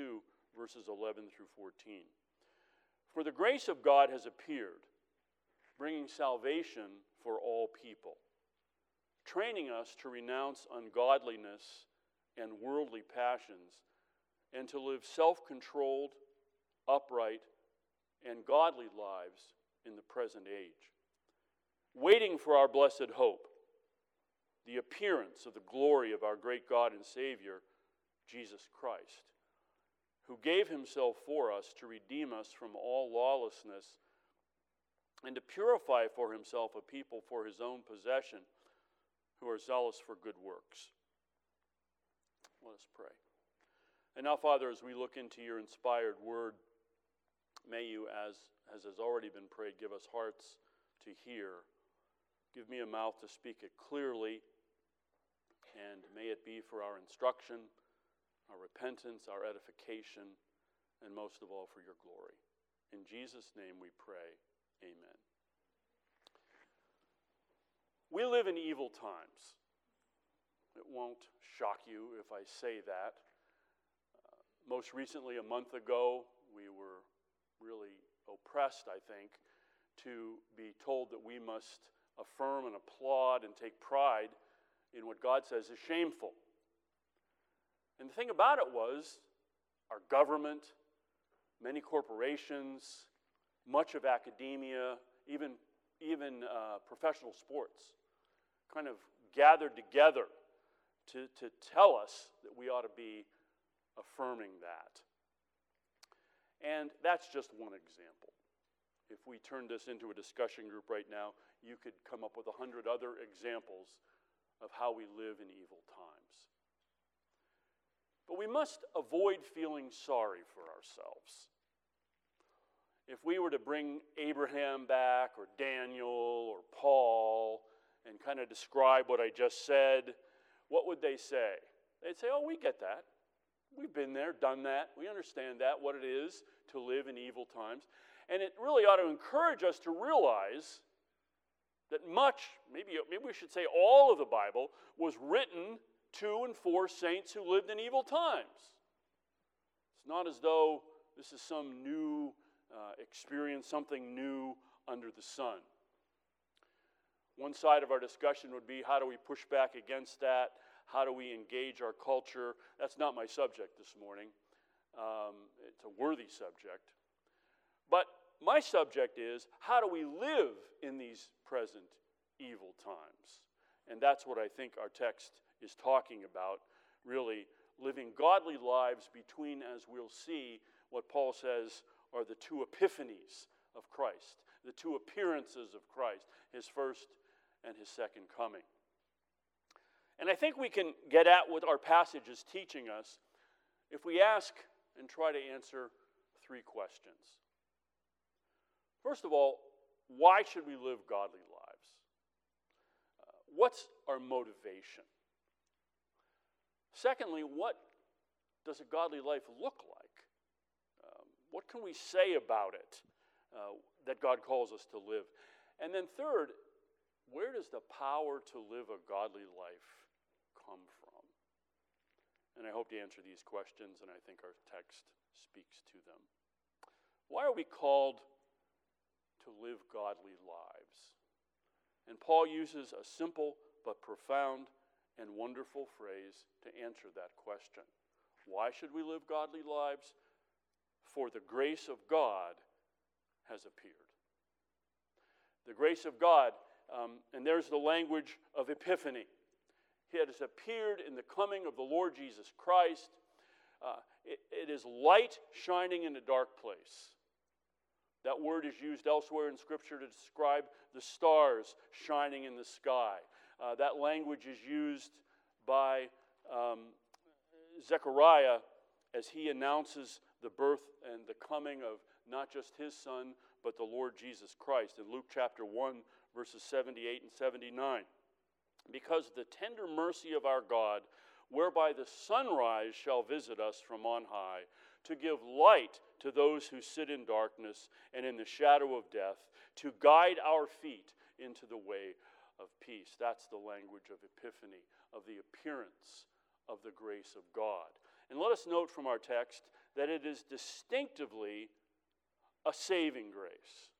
2, verses 11 through 14. For the grace of God has appeared, bringing salvation for all people, training us to renounce ungodliness and worldly passions, and to live self controlled, upright, and godly lives in the present age, waiting for our blessed hope, the appearance of the glory of our great God and Savior, Jesus Christ, who gave himself for us to redeem us from all lawlessness and to purify for himself a people for his own possession who are zealous for good works. Let us pray. And now, Father, as we look into your inspired word, may you, as, as has already been prayed, give us hearts to hear. Give me a mouth to speak it clearly, and may it be for our instruction, our repentance, our edification, and most of all for your glory. In Jesus' name we pray. Amen. We live in evil times. It won't shock you if I say that. Uh, most recently, a month ago, we were really oppressed, I think, to be told that we must affirm and applaud and take pride in what God says is shameful. And the thing about it was, our government, many corporations, much of academia, even, even uh, professional sports, kind of gathered together to, to tell us that we ought to be affirming that. And that's just one example. If we turn this into a discussion group right now, you could come up with a hundred other examples of how we live in evil times. But we must avoid feeling sorry for ourselves. If we were to bring Abraham back, or Daniel, or Paul, and kind of describe what I just said, what would they say? They'd say, Oh, we get that. We've been there, done that. We understand that, what it is to live in evil times. And it really ought to encourage us to realize that much, maybe, maybe we should say all of the Bible, was written to and for saints who lived in evil times. It's not as though this is some new uh, experience, something new under the sun. One side of our discussion would be how do we push back against that? How do we engage our culture? That's not my subject this morning. Um, it's a worthy subject. But my subject is how do we live in these present evil times? And that's what I think our text is talking about really living godly lives between, as we'll see, what Paul says are the two epiphanies of Christ, the two appearances of Christ, his first and his second coming. And I think we can get at what our passage is teaching us if we ask and try to answer three questions. First of all, why should we live godly lives? Uh, what's our motivation? Secondly, what does a godly life look like? Um, what can we say about it uh, that God calls us to live? And then, third, where does the power to live a godly life come from? And I hope to answer these questions, and I think our text speaks to them. Why are we called to live godly lives? And Paul uses a simple but profound and wonderful phrase to answer that question. Why should we live godly lives? For the grace of God has appeared. The grace of God um, and there's the language of epiphany. It has appeared in the coming of the Lord Jesus Christ. Uh, it, it is light shining in a dark place. That word is used elsewhere in Scripture to describe the stars shining in the sky. Uh, that language is used by um, Zechariah as he announces the birth and the coming of not just his son, but the Lord Jesus Christ. In Luke chapter 1, verses 78 and 79. Because the tender mercy of our God, whereby the sunrise shall visit us from on high, to give light to those who sit in darkness and in the shadow of death, to guide our feet into the way of peace. That's the language of Epiphany, of the appearance of the grace of God. And let us note from our text that it is distinctively a saving grace.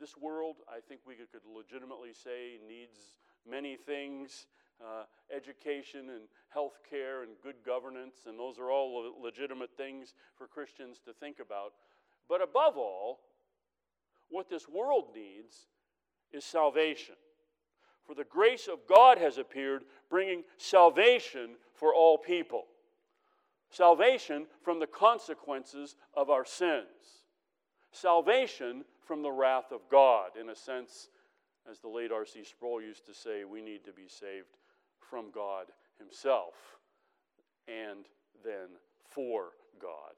This world, I think we could legitimately say, needs many things uh, education and health care and good governance, and those are all legitimate things for Christians to think about. But above all, what this world needs is salvation. For the grace of God has appeared, bringing salvation for all people. Salvation from the consequences of our sins. Salvation from the wrath of God. In a sense, as the late R.C. Sproul used to say, we need to be saved from God Himself and then for God.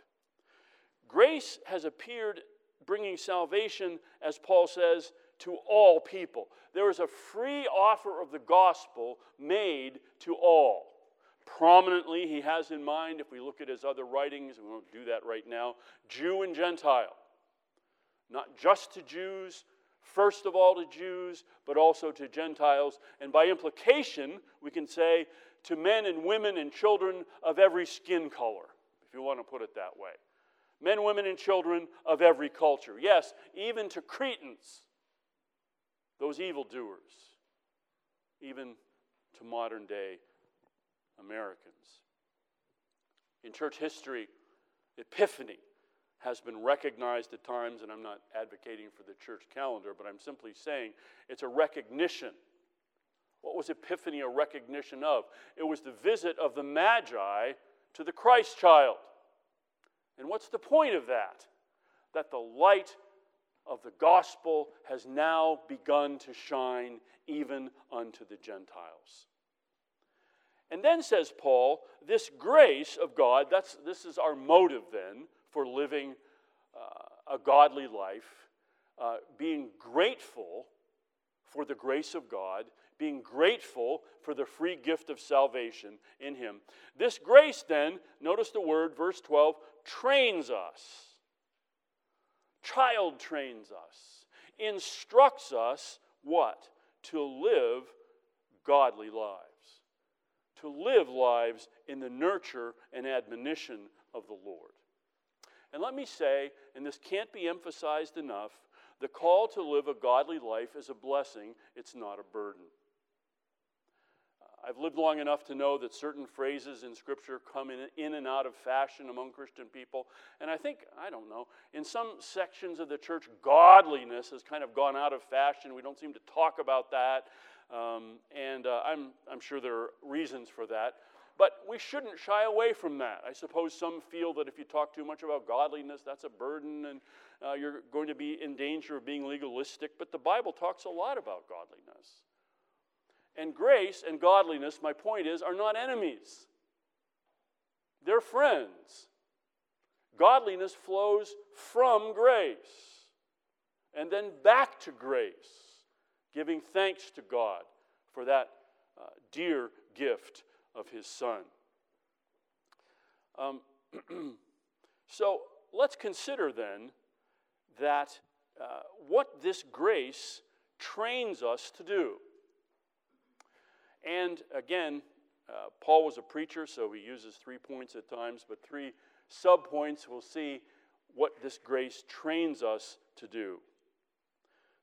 Grace has appeared bringing salvation, as Paul says, to all people. There is a free offer of the gospel made to all. Prominently, he has in mind, if we look at his other writings, we won't do that right now, Jew and Gentile. Not just to Jews, first of all to Jews, but also to Gentiles. And by implication, we can say to men and women and children of every skin color, if you want to put it that way. Men, women, and children of every culture. Yes, even to Cretans, those evildoers, even to modern day Americans. In church history, Epiphany has been recognized at times, and I'm not advocating for the church calendar, but I'm simply saying it's a recognition. What was Epiphany a recognition of? It was the visit of the Magi to the Christ child. And what's the point of that? That the light of the gospel has now begun to shine even unto the Gentiles. And then says Paul, this grace of God, that's, this is our motive then for living uh, a godly life, uh, being grateful for the grace of God, being grateful for the free gift of salvation in Him. This grace, then, notice the word, verse 12, trains us. Child trains us, instructs us what? To live godly lives. To live lives in the nurture and admonition of the Lord. And let me say, and this can't be emphasized enough, the call to live a godly life is a blessing, it's not a burden. I've lived long enough to know that certain phrases in Scripture come in, in and out of fashion among Christian people. And I think, I don't know, in some sections of the church, godliness has kind of gone out of fashion. We don't seem to talk about that. Um, and uh, I'm, I'm sure there are reasons for that. But we shouldn't shy away from that. I suppose some feel that if you talk too much about godliness, that's a burden and uh, you're going to be in danger of being legalistic. But the Bible talks a lot about godliness. And grace and godliness, my point is, are not enemies, they're friends. Godliness flows from grace and then back to grace, giving thanks to God for that uh, dear gift of his son. Um, so let's consider then that uh, what this grace trains us to do. And again, uh, Paul was a preacher, so he uses three points at times, but three subpoints we'll see what this grace trains us to do.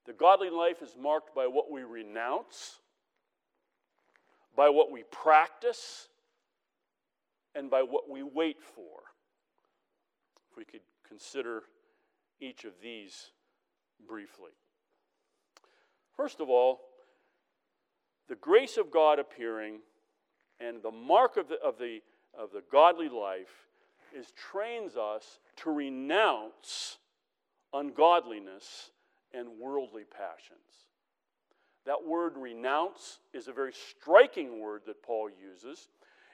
The godly life is marked by what we renounce, by what we practice and by what we wait for. If we could consider each of these briefly. First of all, the grace of God appearing and the mark of the, of the, of the godly life is trains us to renounce ungodliness and worldly passions. That word renounce is a very striking word that Paul uses.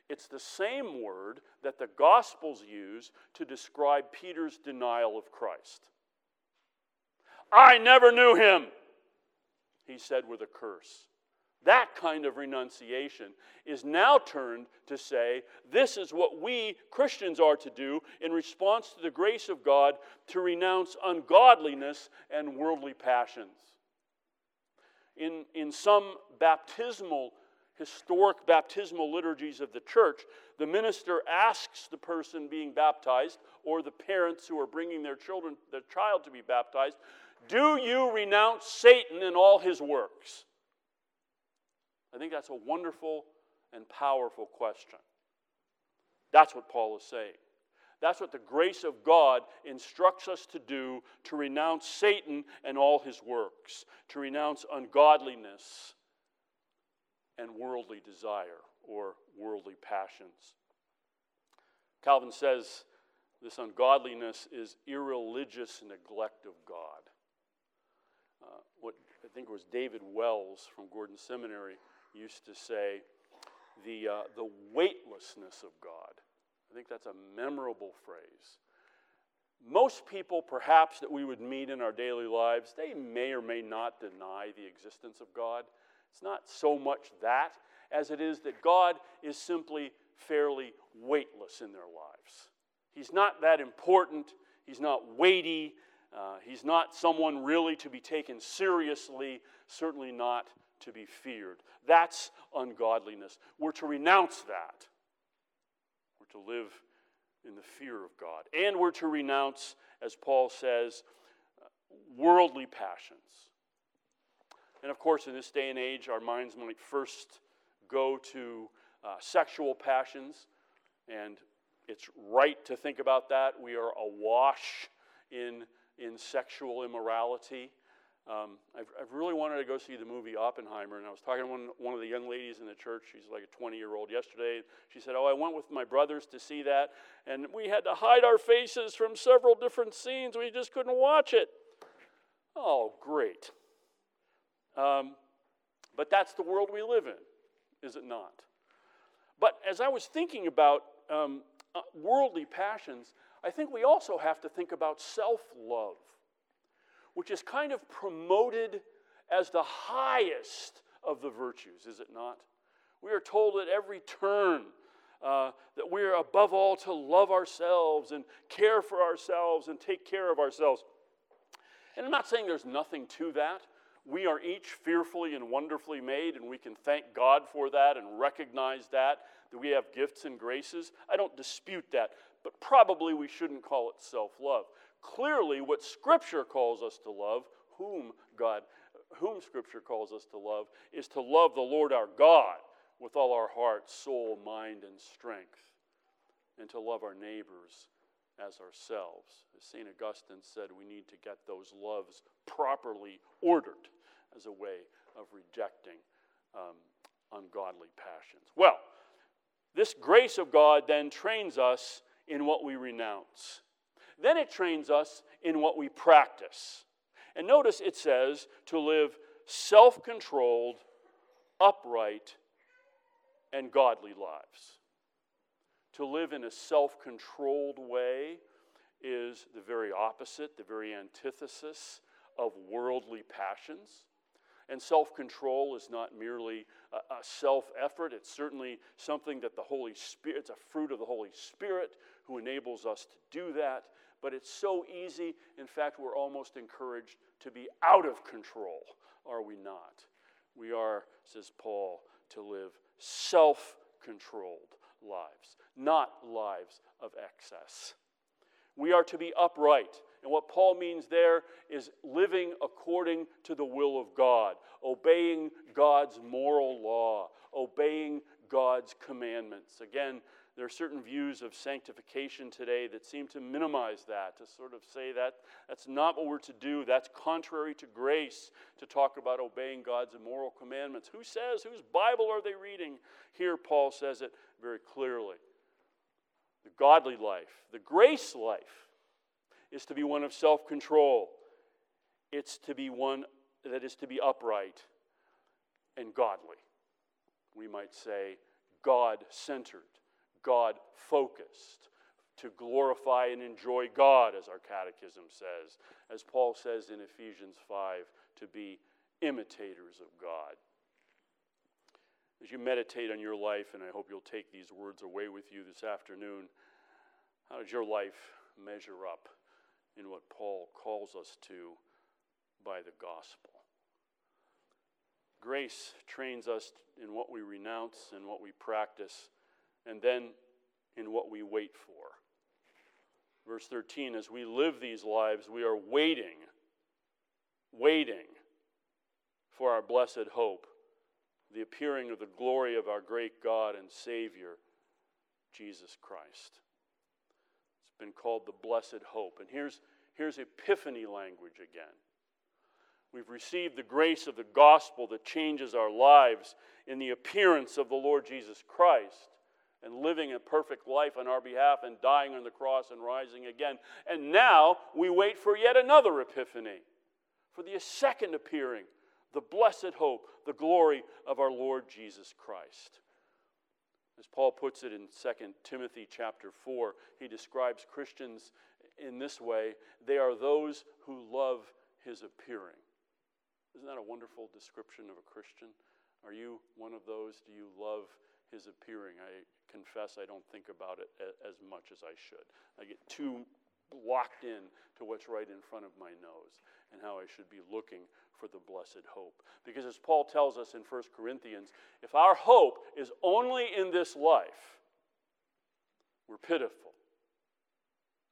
It's the same word that the Gospels use to describe Peter's denial of Christ. I never knew him, he said with a curse. That kind of renunciation is now turned to say, this is what we Christians are to do in response to the grace of God to renounce ungodliness and worldly passions in, in some baptismal historic baptismal liturgies of the church, the minister asks the person being baptized or the parents who are bringing their children, their child to be baptized, do you renounce Satan and all his works? I think that's a wonderful and powerful question. That's what Paul is saying. That's what the grace of God instructs us to do to renounce Satan and all his works, to renounce ungodliness and worldly desire or worldly passions. Calvin says this ungodliness is irreligious neglect of God. Uh, what I think was David Wells from Gordon Seminary used to say the, uh, the weightlessness of God. I think that's a memorable phrase. Most people, perhaps, that we would meet in our daily lives, they may or may not deny the existence of God. It's not so much that as it is that God is simply fairly weightless in their lives. He's not that important, He's not weighty, uh, He's not someone really to be taken seriously, certainly not to be feared. That's ungodliness. We're to renounce that. We're to live in the fear of God. And we're to renounce, as Paul says, worldly passions. And of course, in this day and age, our minds might first go to uh, sexual passions, and it's right to think about that. We are awash in, in sexual immorality. Um, I've, I've, really wanted to go see the movie Oppenheimer, and I was talking to one, one of the young ladies in the church. She's like a 20 year old yesterday. She said, Oh, I went with my brothers to see that, and we had to hide our faces from several different scenes. We just couldn't watch it. Oh, great. Um, but that's the world we live in, is it not? But as I was thinking about um, uh, worldly passions, I think we also have to think about self love which is kind of promoted as the highest of the virtues, is it not? We are told at every turn uh, that we are above all to love ourselves and care for ourselves and take care of ourselves. And I'm not saying there's nothing to that. We are each fearfully and wonderfully made, and we can thank God for that and recognize that, that we have gifts and graces. I don't dispute that, but probably we shouldn't call it self love. Clearly, what Scripture calls us to love, whom God, whom Scripture calls us to love, is to love the Lord our God with all our heart, soul, mind, and strength, and to love our neighbors as ourselves. As St. Augustine said, we need to get those loves properly ordered as a way of rejecting um, ungodly passions. Well, this grace of God then trains us in what we renounce. Then it trains us in what we practice. And notice it says to live self controlled, upright, and godly lives. To live in a self controlled way is the very opposite, the very antithesis of worldly passions. And self control is not merely a, a self effort, it's certainly something that the Holy Spirit, it's a fruit of the Holy Spirit who enables us to do that but it's so easy. In fact, we're almost encouraged to be out of control, are we not? We are, says Paul, to live self controlled lives, not lives of excess. We are to be upright. And what Paul means there is living according to the will of God, obeying God's moral law, obeying God's commandments. Again, there are certain views of sanctification today that seem to minimize that, to sort of say that that's not what we're to do. That's contrary to grace to talk about obeying God's immoral commandments. Who says, whose Bible are they reading? Here, Paul says it very clearly. The godly life, the grace life, is to be one of self control, it's to be one that is to be upright and godly. We might say, God centered. God focused, to glorify and enjoy God, as our catechism says, as Paul says in Ephesians 5, to be imitators of God. As you meditate on your life, and I hope you'll take these words away with you this afternoon, how does your life measure up in what Paul calls us to by the gospel? Grace trains us in what we renounce and what we practice, and then in what we wait for. Verse 13 as we live these lives, we are waiting, waiting for our blessed hope, the appearing of the glory of our great God and Savior, Jesus Christ. It's been called the blessed hope. And here's, here's epiphany language again. We've received the grace of the gospel that changes our lives in the appearance of the Lord Jesus Christ and living a perfect life on our behalf and dying on the cross and rising again. And now we wait for yet another epiphany, for the second appearing, the blessed hope, the glory of our Lord Jesus Christ. As Paul puts it in 2 Timothy chapter 4, he describes Christians in this way they are those who love his appearing. Isn't that a wonderful description of a Christian? Are you one of those? Do you love his appearing? I confess I don't think about it as much as I should. I get too locked in to what's right in front of my nose and how I should be looking for the blessed hope. Because as Paul tells us in 1 Corinthians, if our hope is only in this life, we're pitiful.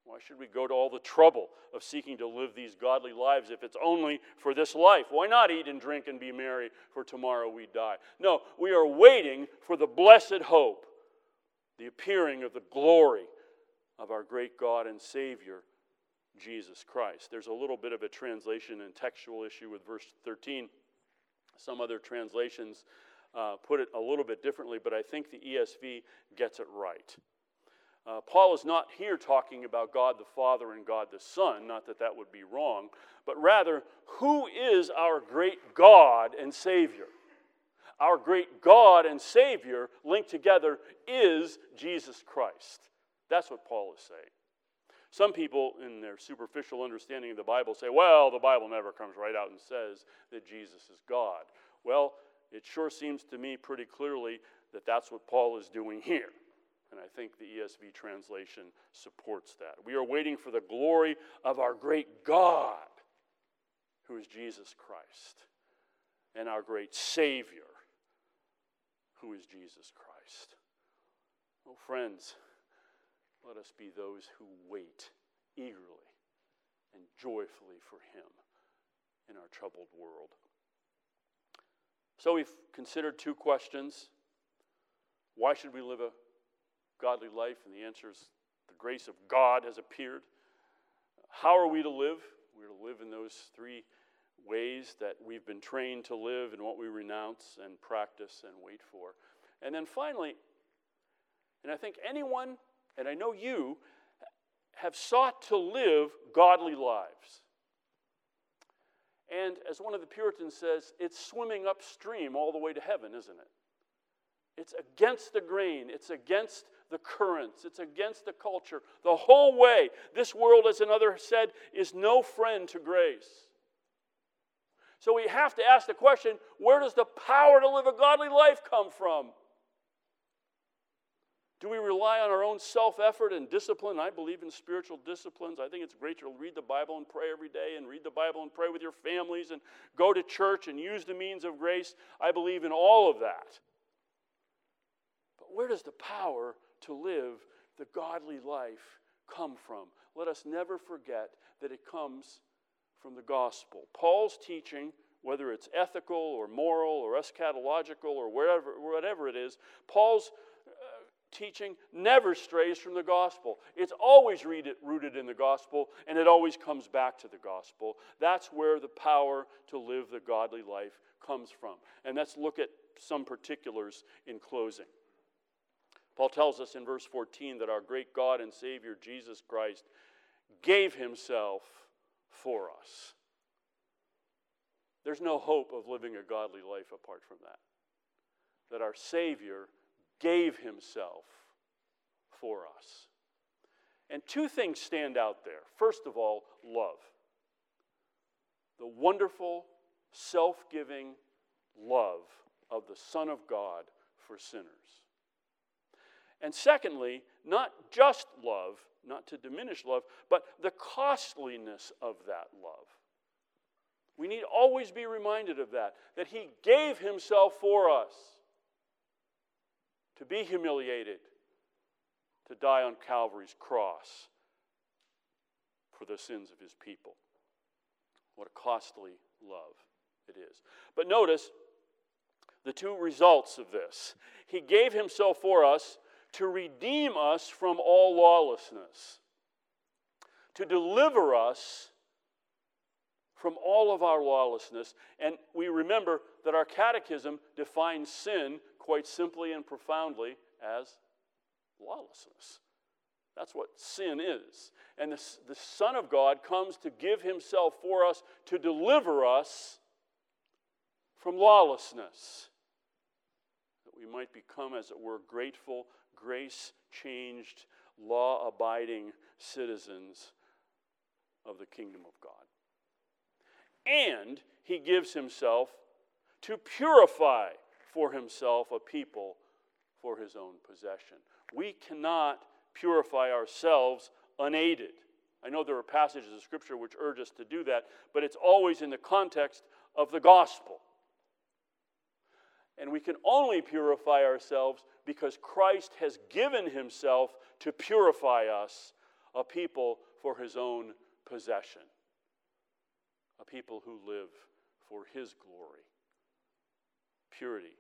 Why should we go to all the trouble of seeking to live these godly lives if it's only for this life? Why not eat and drink and be merry, for tomorrow we die? No, we are waiting for the blessed hope, the appearing of the glory of our great God and Savior, Jesus Christ. There's a little bit of a translation and textual issue with verse 13. Some other translations uh, put it a little bit differently, but I think the ESV gets it right. Uh, Paul is not here talking about God the Father and God the Son, not that that would be wrong, but rather, who is our great God and Savior? Our great God and Savior linked together is Jesus Christ. That's what Paul is saying. Some people, in their superficial understanding of the Bible, say, well, the Bible never comes right out and says that Jesus is God. Well, it sure seems to me pretty clearly that that's what Paul is doing here. And I think the ESV translation supports that. We are waiting for the glory of our great God, who is Jesus Christ, and our great Savior, who is Jesus Christ. Oh, friends, let us be those who wait eagerly and joyfully for Him in our troubled world. So we've considered two questions. Why should we live a godly life? And the answer is the grace of God has appeared. How are we to live? We're to live in those three ways that we've been trained to live and what we renounce and practice and wait for. And then finally, and I think anyone, and I know you, have sought to live godly lives. And as one of the Puritans says, it's swimming upstream all the way to heaven, isn't it? It's against the grain, it's against the currents, it's against the culture. The whole way, this world, as another said, is no friend to grace. So we have to ask the question where does the power to live a godly life come from? Do we rely on our own self effort and discipline? I believe in spiritual disciplines. I think it's great to read the Bible and pray every day and read the Bible and pray with your families and go to church and use the means of grace. I believe in all of that. But where does the power to live the godly life come from? Let us never forget that it comes from the gospel. Paul's teaching, whether it's ethical or moral or eschatological or wherever, whatever it is, Paul's uh, teaching never strays from the gospel. It's always rooted in the gospel, and it always comes back to the gospel. That's where the power to live the godly life comes from. And let's look at some particulars in closing. Paul tells us in verse 14 that our great God and Savior Jesus Christ gave himself for us. There's no hope of living a godly life apart from that. That our Savior gave himself for us. And two things stand out there. First of all, love. The wonderful, self giving love of the Son of God for sinners. And secondly, not just love, not to diminish love, but the costliness of that love. We need always be reminded of that, that He gave Himself for us to be humiliated, to die on Calvary's cross for the sins of His people. What a costly love it is. But notice the two results of this. He gave Himself for us to redeem us from all lawlessness, to deliver us from all of our lawlessness. And we remember that our catechism defines sin quite simply and profoundly as lawlessness. That's what sin is. And the, the Son of God comes to give himself for us to deliver us from lawlessness. That we might become, as it were, grateful, grace changed, law abiding citizens of the kingdom of God and he gives himself to purify for himself a people for his own possession. We cannot purify ourselves unaided. I know there are passages of Scripture which urge us to do that, but it's always in the context of the gospel. And we can only purify ourselves because Christ has given himself to purify us, a people for his own possession a people who live for His glory. Purity.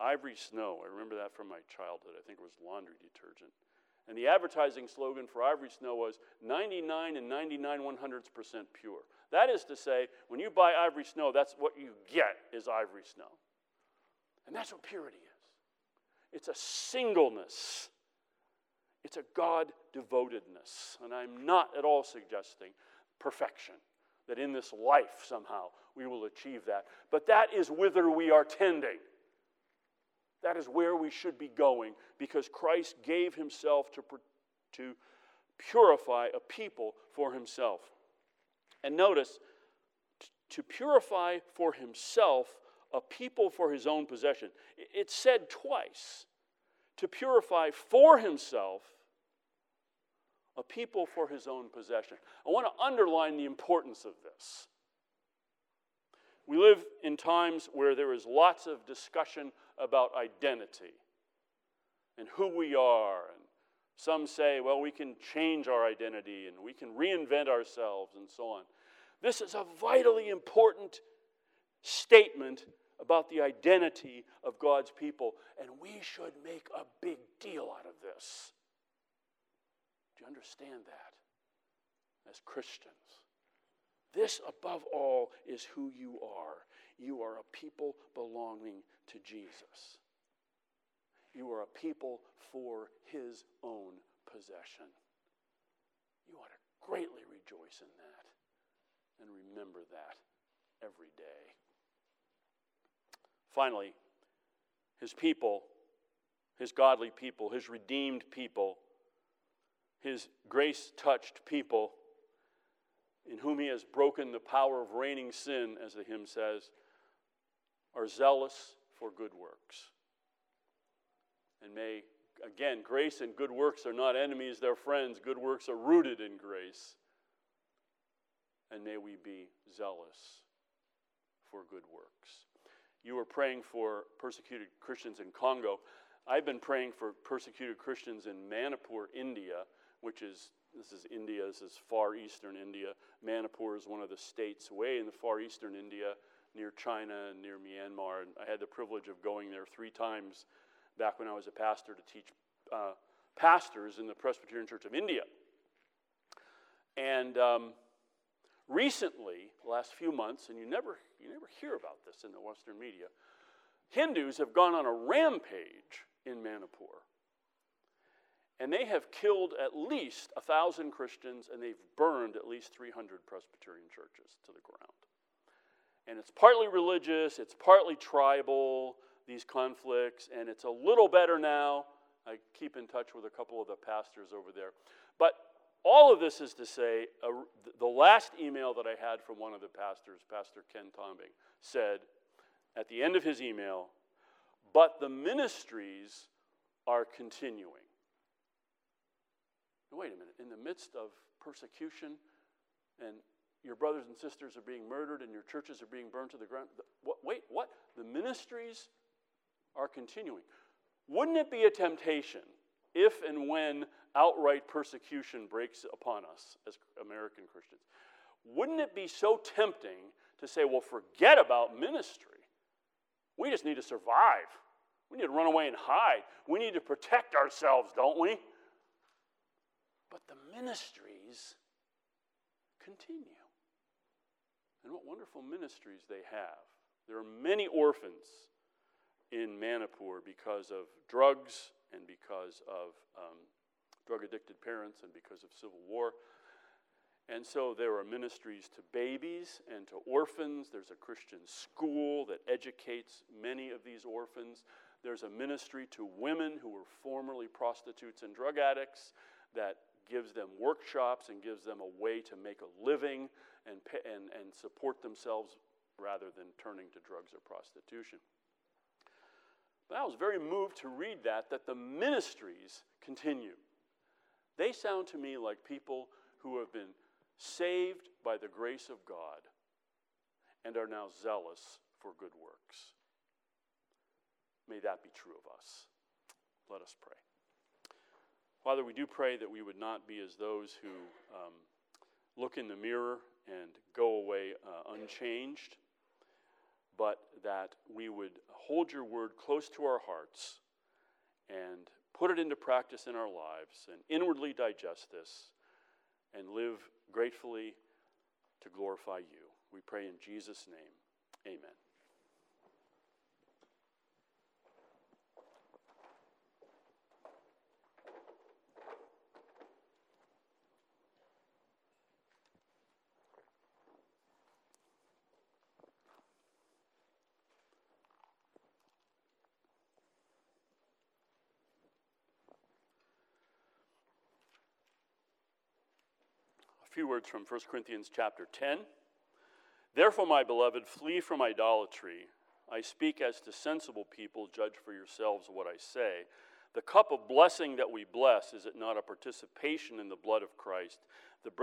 Ivory Snow, I remember that from my childhood. I think it was laundry detergent. And the advertising slogan for Ivory Snow was 99 and 99 one hundredths percent pure. That is to say, when you buy Ivory Snow, that's what you get is Ivory Snow. And that's what purity is it's a singleness, it's a God devotedness. And I'm not at all suggesting perfection that in this life somehow we will achieve that. But that is whither we are tending. That is where we should be going because Christ gave himself to, to purify a people for himself. And notice, to purify for himself a people for his own possession. It's said twice. To purify for himself a people for his own possession. I want to underline the importance of this. We live in times where there is lots of discussion about identity and who we are. And some say, well, we can change our identity and we can reinvent ourselves and so on. This is a vitally important statement about the identity of God's people, and we should make a big deal out of this Do you understand that as Christians? This, above all, is who you are. You are a people belonging to Jesus. You are a people for his own possession. You ought to greatly rejoice in that and remember that every day. Finally, his people, his godly people, his redeemed people, his grace touched people in whom he has broken the power of reigning sin, as the hymn says, are zealous for good works. And may, again, grace and good works are not enemies, they're friends. Good works are rooted in grace. And may we be zealous for good works. You were praying for persecuted Christians in Congo. I've been praying for persecuted Christians in Manipur, India which is this is India, this is far eastern India. Manipur is one of the states way in the far eastern India, near China and near Myanmar. And I had the privilege of going there three times back when I was a pastor to teach uh, pastors in the Presbyterian Church of India. And um, recently, the last few months, and you never, you never hear about this in the Western media, Hindus have gone on a rampage in Manipur and they have killed at least a thousand Christians and they've burned at least 300 Presbyterian churches to the ground. And it's partly religious, it's partly tribal, these conflicts, and it's a little better now. I keep in touch with a couple of the pastors over there. But all of this is to say, uh, the last email that I had from one of the pastors, Pastor Ken Tombing, said at the end of his email, but the ministries are continuing wait a minute, in the midst of persecution and your brothers and sisters are being murdered and your churches are being burned to the ground. What, wait, what? The ministries are continuing. Wouldn't it be a temptation if and when outright persecution breaks upon us as American Christians? Wouldn't it be so tempting to say, well, forget about ministry? We just need to survive. We need to run away and hide. We need to protect ourselves, don't we? But the ministries continue. And what wonderful ministries they have. There are many orphans in Manipur because of drugs and because of um, drug addicted parents and because of civil war. And so there are ministries to babies and to orphans. There's a Christian school that educates many of these orphans. There's a ministry to women who were formerly prostitutes and drug addicts that gives them workshops and gives them a way to make a living and, and, and support themselves rather than turning to drugs or prostitution. But I was very moved to read that, that the ministries continue. They sound to me like people who have been saved by the grace of God and are now zealous for good works. May that be true of us. Let us pray. Father, we do pray that we would not be as those who um, look in the mirror and go away uh, unchanged, but that we would hold your word close to our hearts and put it into practice in our lives and inwardly digest this and live gratefully to glorify you. We pray in Jesus' name. Amen. Few words from 1 Corinthians chapter 10. Therefore, my beloved, flee from idolatry. I speak as to sensible people, judge for yourselves what I say. The cup of blessing that we bless, is it not a participation in the blood of Christ? The bread